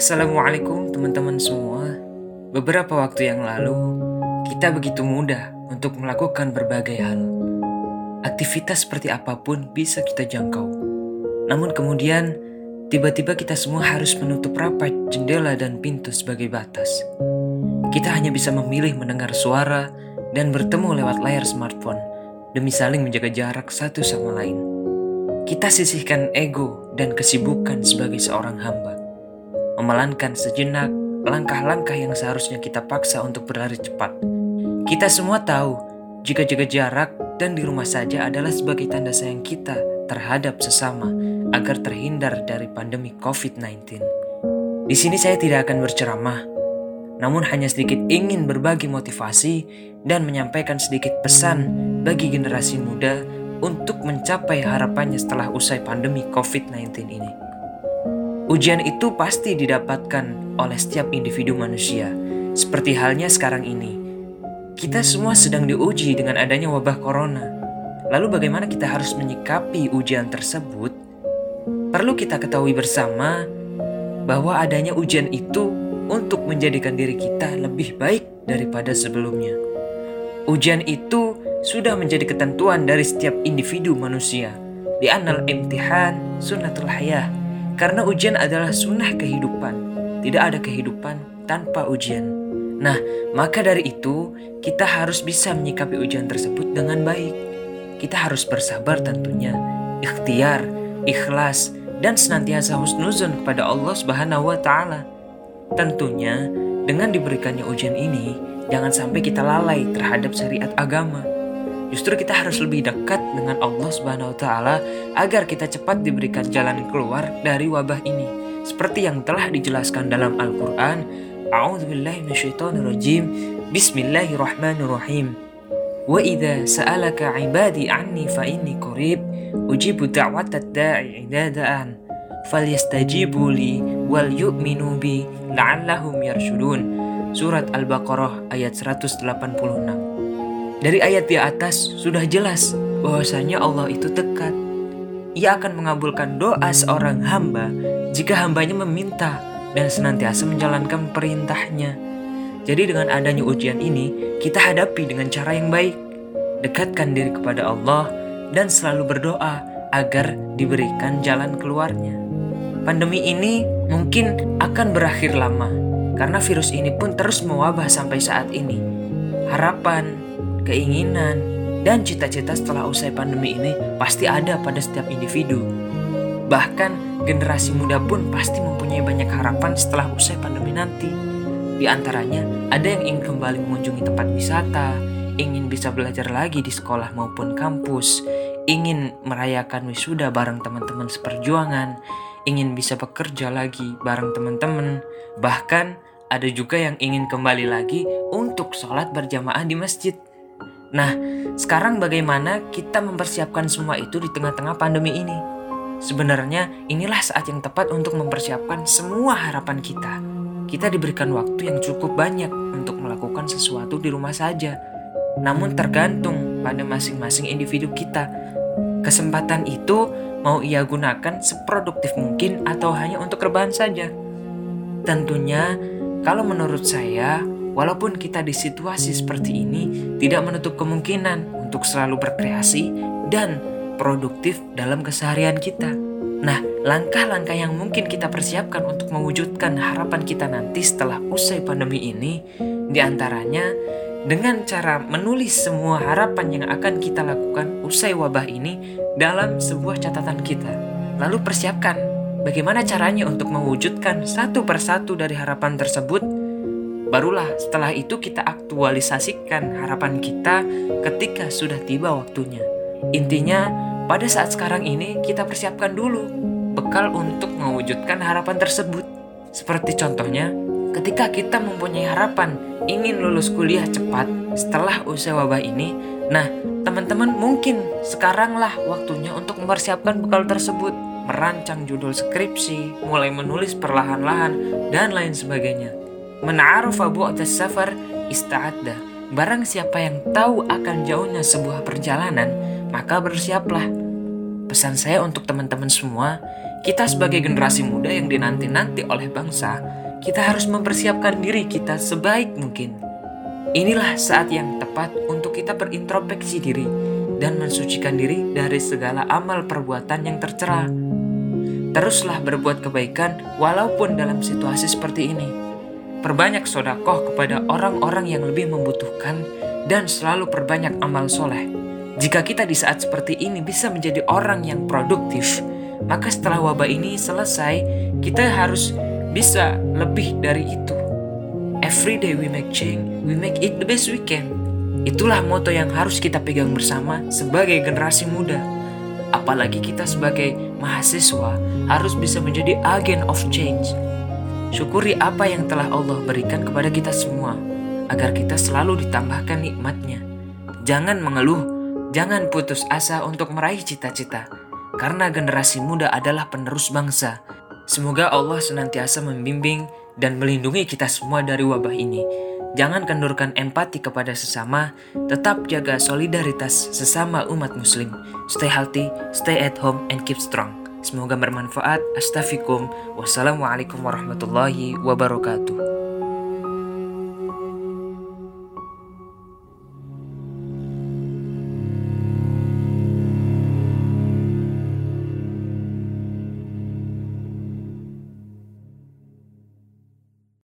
Assalamualaikum teman-teman semua. Beberapa waktu yang lalu, kita begitu mudah untuk melakukan berbagai hal. Aktivitas seperti apa pun bisa kita jangkau. Namun kemudian, tiba-tiba kita semua harus menutup rapat jendela dan pintu sebagai batas. Kita hanya bisa memilih mendengar suara dan bertemu lewat layar smartphone demi saling menjaga jarak satu sama lain. Kita sisihkan ego dan kesibukan sebagai seorang hamba memelankan sejenak langkah-langkah yang seharusnya kita paksa untuk berlari cepat. Kita semua tahu jika jaga jarak dan di rumah saja adalah sebagai tanda sayang kita terhadap sesama agar terhindar dari pandemi COVID-19. Di sini saya tidak akan berceramah, namun hanya sedikit ingin berbagi motivasi dan menyampaikan sedikit pesan bagi generasi muda untuk mencapai harapannya setelah usai pandemi COVID-19 ini. Ujian itu pasti didapatkan oleh setiap individu manusia, seperti halnya sekarang ini. Kita semua sedang diuji dengan adanya wabah corona. Lalu bagaimana kita harus menyikapi ujian tersebut? Perlu kita ketahui bersama bahwa adanya ujian itu untuk menjadikan diri kita lebih baik daripada sebelumnya. Ujian itu sudah menjadi ketentuan dari setiap individu manusia. Di anal imtihan sunnatul hayah karena ujian adalah sunnah kehidupan. Tidak ada kehidupan tanpa ujian. Nah, maka dari itu kita harus bisa menyikapi ujian tersebut dengan baik. Kita harus bersabar tentunya, ikhtiar, ikhlas, dan senantiasa husnuzon kepada Allah Subhanahu wa taala. Tentunya, dengan diberikannya ujian ini, jangan sampai kita lalai terhadap syariat agama Justru kita harus lebih dekat dengan Allah Subhanahu wa taala agar kita cepat diberikan jalan keluar dari wabah ini. Seperti yang telah dijelaskan dalam Al-Qur'an, A'udzubillahi. Bismillahirrahmanirrahim. Wa idza sa'alaka 'ibadi 'anni fa inni qarib ujibu da'watad da'i idza falyastajibu li wal yu'minu bi la'allahum yarshudun. Surat Al-Baqarah ayat 186. Dari ayat di atas sudah jelas bahwasanya Allah itu dekat. Ia akan mengabulkan doa seorang hamba jika hambanya meminta dan senantiasa menjalankan perintahnya. Jadi dengan adanya ujian ini, kita hadapi dengan cara yang baik. Dekatkan diri kepada Allah dan selalu berdoa agar diberikan jalan keluarnya. Pandemi ini mungkin akan berakhir lama karena virus ini pun terus mewabah sampai saat ini. Harapan keinginan, dan cita-cita setelah usai pandemi ini pasti ada pada setiap individu. Bahkan generasi muda pun pasti mempunyai banyak harapan setelah usai pandemi nanti. Di antaranya, ada yang ingin kembali mengunjungi tempat wisata, ingin bisa belajar lagi di sekolah maupun kampus, ingin merayakan wisuda bareng teman-teman seperjuangan, ingin bisa bekerja lagi bareng teman-teman, bahkan ada juga yang ingin kembali lagi untuk sholat berjamaah di masjid. Nah, sekarang bagaimana kita mempersiapkan semua itu di tengah-tengah pandemi ini? Sebenarnya inilah saat yang tepat untuk mempersiapkan semua harapan kita. Kita diberikan waktu yang cukup banyak untuk melakukan sesuatu di rumah saja. Namun tergantung pada masing-masing individu kita. Kesempatan itu mau ia gunakan seproduktif mungkin atau hanya untuk rebahan saja. Tentunya kalau menurut saya Walaupun kita di situasi seperti ini, tidak menutup kemungkinan untuk selalu berkreasi dan produktif dalam keseharian kita. Nah, langkah-langkah yang mungkin kita persiapkan untuk mewujudkan harapan kita nanti setelah usai pandemi ini, di antaranya dengan cara menulis semua harapan yang akan kita lakukan usai wabah ini dalam sebuah catatan kita. Lalu persiapkan bagaimana caranya untuk mewujudkan satu persatu dari harapan tersebut Barulah setelah itu kita aktualisasikan harapan kita ketika sudah tiba waktunya. Intinya, pada saat sekarang ini kita persiapkan dulu bekal untuk mewujudkan harapan tersebut. Seperti contohnya, ketika kita mempunyai harapan ingin lulus kuliah cepat setelah usia wabah ini, nah teman-teman mungkin sekaranglah waktunya untuk mempersiapkan bekal tersebut, merancang judul skripsi, mulai menulis perlahan-lahan, dan lain sebagainya. Men'arafa bu'tas safar ista'adda. Barang siapa yang tahu akan jauhnya sebuah perjalanan, maka bersiaplah. Pesan saya untuk teman-teman semua, Kita sebagai generasi muda yang dinanti-nanti oleh bangsa, kita harus mempersiapkan diri kita sebaik mungkin. Inilah saat yang tepat untuk kita berintrospeksi diri dan mensucikan diri dari segala amal perbuatan yang tercela. Teruslah berbuat kebaikan walaupun dalam situasi seperti ini. Perbanyak sodakoh kepada orang-orang yang lebih membutuhkan dan selalu perbanyak amal soleh. Jika kita di saat seperti ini bisa menjadi orang yang produktif, maka setelah wabah ini selesai, kita harus bisa lebih dari itu. Every day we make change, we make it the best we can. Itulah moto yang harus kita pegang bersama sebagai generasi muda. Apalagi kita sebagai mahasiswa harus bisa menjadi agen of change. Syukuri apa yang telah Allah berikan kepada kita semua, agar kita selalu ditambahkan nikmatnya. Jangan mengeluh, jangan putus asa untuk meraih cita-cita karena generasi muda adalah penerus bangsa. Semoga Allah senantiasa membimbing dan melindungi kita semua dari wabah ini. Jangan kendurkan empati kepada sesama, tetap jaga solidaritas sesama umat muslim. Stay healthy, stay at home, and keep strong. Semoga bermanfaat. Astaghfirullahaladzim. Wassalamualaikum warahmatullahi wabarakatuh.